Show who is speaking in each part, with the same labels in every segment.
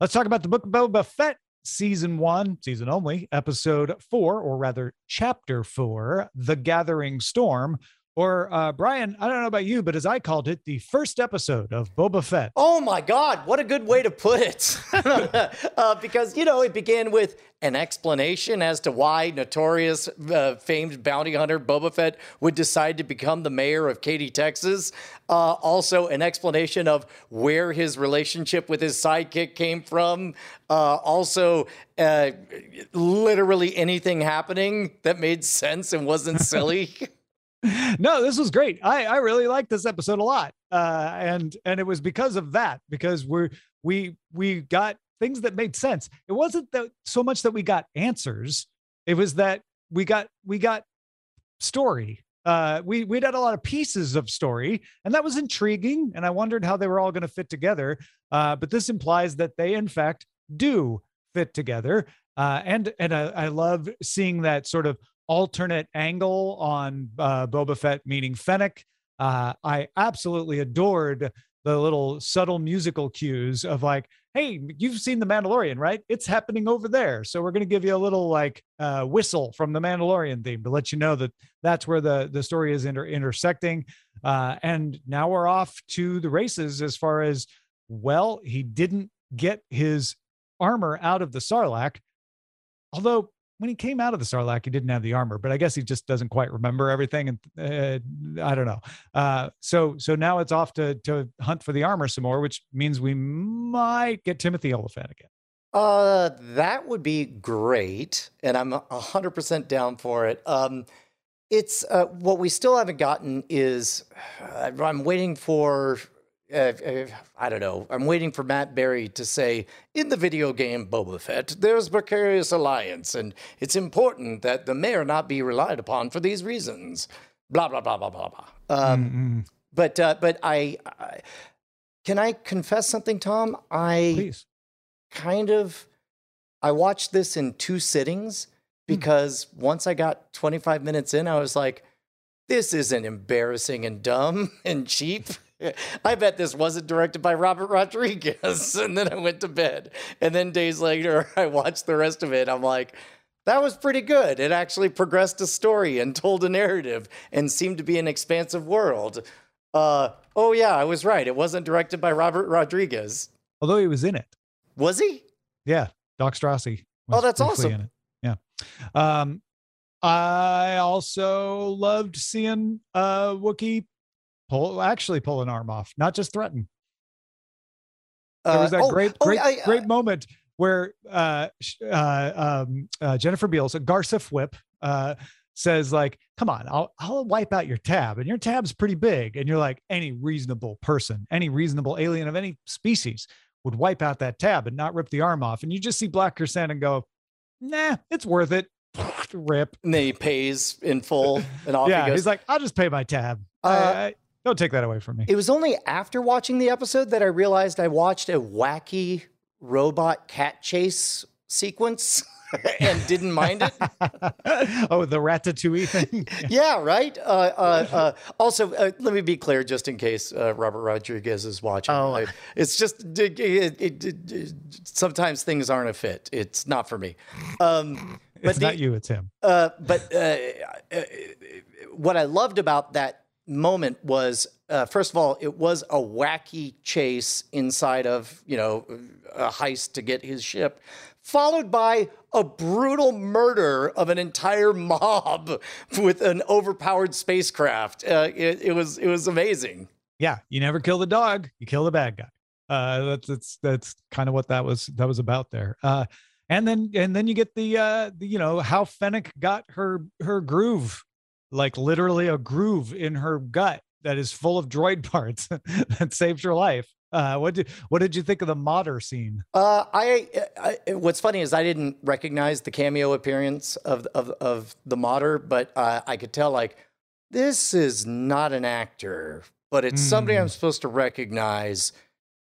Speaker 1: Let's talk about the book of Boba Fett, season one, season only, episode four, or rather, chapter four, The Gathering Storm. Or, uh, Brian, I don't know about you, but as I called it, the first episode of Boba Fett.
Speaker 2: Oh my God, what a good way to put it. uh, because, you know, it began with an explanation as to why notorious, uh, famed bounty hunter Boba Fett would decide to become the mayor of Katy, Texas. Uh, also, an explanation of where his relationship with his sidekick came from. Uh, also, uh, literally anything happening that made sense and wasn't silly.
Speaker 1: No, this was great. I I really liked this episode a lot, uh, and and it was because of that because we're we we got things that made sense. It wasn't that so much that we got answers. It was that we got we got story. Uh, we we had a lot of pieces of story, and that was intriguing. And I wondered how they were all going to fit together. Uh, but this implies that they, in fact, do fit together. Uh, and and I, I love seeing that sort of alternate angle on uh, Boba Fett meeting Fennec. Uh, I absolutely adored the little subtle musical cues of like, hey, you've seen The Mandalorian, right? It's happening over there. So we're going to give you a little like uh, whistle from the Mandalorian theme to let you know that that's where the, the story is inter- intersecting. Uh, and now we're off to the races as far as, well, he didn't get his armor out of the Sarlacc. Although when he came out of the Sarlacc, he didn't have the armor, but I guess he just doesn't quite remember everything, and uh, I don't know. Uh, so so now it's off to to hunt for the armor some more, which means we might get Timothy Olyphant again.
Speaker 2: Uh, that would be great, and I'm hundred percent down for it. Um, it's uh, what we still haven't gotten is I'm waiting for uh, I don't know. I'm waiting for Matt Berry to say in the video game Boba Fett, there's precarious alliance, and it's important that the mayor not be relied upon for these reasons. Blah blah blah blah blah blah. Um, mm-hmm. But uh, but I, I, can I confess something, Tom? I
Speaker 1: Please.
Speaker 2: kind of I watched this in two sittings hmm. because mm. once I got 25 minutes in, I was like, this isn't embarrassing and dumb and cheap. I bet this wasn't directed by Robert Rodriguez. And then I went to bed. And then days later, I watched the rest of it. I'm like, that was pretty good. It actually progressed a story and told a narrative and seemed to be an expansive world. Uh, oh, yeah, I was right. It wasn't directed by Robert Rodriguez.
Speaker 1: Although he was in it.
Speaker 2: Was he?
Speaker 1: Yeah. Dokk Strassi.
Speaker 2: Oh, that's awesome.
Speaker 1: Yeah. Um, I also loved seeing uh Wookiee pull actually pull an arm off, not just threaten. There was uh, that oh, great, great, oh, I, great moment where uh, uh, um, uh, Jennifer Beals, Fwip, uh, says like, "Come on, I'll I'll wipe out your tab, and your tab's pretty big." And you're like, any reasonable person, any reasonable alien of any species would wipe out that tab and not rip the arm off. And you just see Black Krrsantan and go, "Nah, it's worth it." Rip.
Speaker 2: And then he pays in full, and off
Speaker 1: yeah,
Speaker 2: he goes.
Speaker 1: he's like, "I'll just pay my tab." Uh, don't take that away from me.
Speaker 2: It was only after watching the episode that I realized I watched a wacky robot cat chase sequence. and didn't mind it.
Speaker 1: oh, the ratatouille thing.
Speaker 2: yeah, right. Uh, uh, uh, also, uh, let me be clear, just in case uh, Robert Rodriguez is watching.
Speaker 1: Oh,
Speaker 2: I, it's just it, it, it, sometimes things aren't a fit. It's not for me. Um,
Speaker 1: it's not you. It's him.
Speaker 2: Uh, but what I loved about that moment was uh, first of all, it was a wacky chase inside of you know a heist to get his ship, followed by a brutal murder of an entire mob with an overpowered spacecraft. Uh, it, it, was it was amazing.
Speaker 1: Yeah, you never kill the dog; you kill the bad guy. Uh, that's that's that's kind of what that was that was about there. Uh, and then and then you get the, uh, the you know how Fennec got her her groove like literally a groove in her gut that is full of droid parts that saved her life. Uh, what did what did you think of the modder scene?
Speaker 2: Uh, I, I, what's funny is I didn't recognize the cameo appearance of of of the modder, but uh, I could tell like this is not an actor, but it's mm. somebody I'm hmm. supposed to recognize,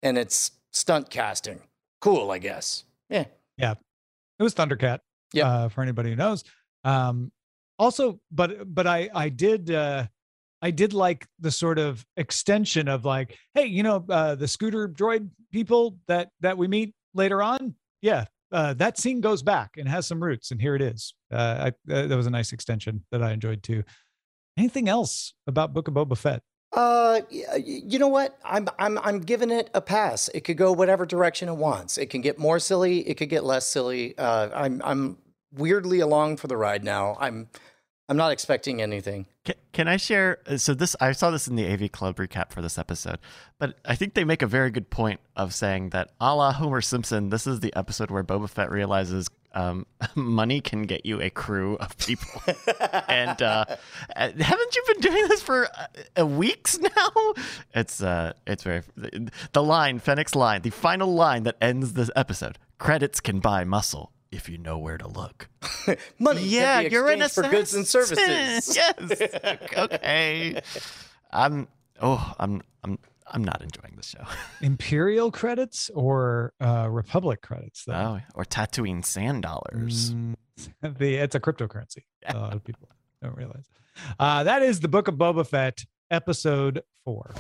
Speaker 2: and it's stunt casting. Cool, I guess. Yeah,
Speaker 1: yeah, it was Thundercat. Yeah, uh, for anybody who knows. Um, also but but i i did uh i did like the sort of extension of like hey you know uh the scooter droid people that that we meet later on, yeah, uh, that scene goes back and has some roots, and here it is. Uh, I, uh, that was a nice extension that I enjoyed too. Anything else about Book of Boba Fett?
Speaker 2: Uh, you know what? I'm I'm I'm giving it a pass. It could go whatever direction it wants. It can get more silly. It could get less silly. Uh, I'm I'm weirdly along for the ride now. I'm I'm not expecting anything.
Speaker 3: Can, can, I share? Uh, so this I saw this in the AV Club recap for this episode, but I think they make a very good point of saying that, a la Homer Simpson, this is the episode where Boba Fett realizes um, money can get you a crew of people. and uh, uh, haven't you been doing this for uh, weeks now? It's uh, it's very the line Fennec's line, the final line that ends this episode. Credits can buy muscle if you know where to look.
Speaker 2: Money,
Speaker 3: yeah, you're in a
Speaker 2: for goods and services.
Speaker 3: yes. okay. I'm. Oh, I'm. I'm. I'm not enjoying this show.
Speaker 1: Imperial credits or uh, Republic credits?
Speaker 3: Though? Oh, or Tatooine sand dollars. Mm,
Speaker 1: the it's a cryptocurrency. Yeah. A lot of people don't realize. Uh, that is the Book of Boba Fett, episode four.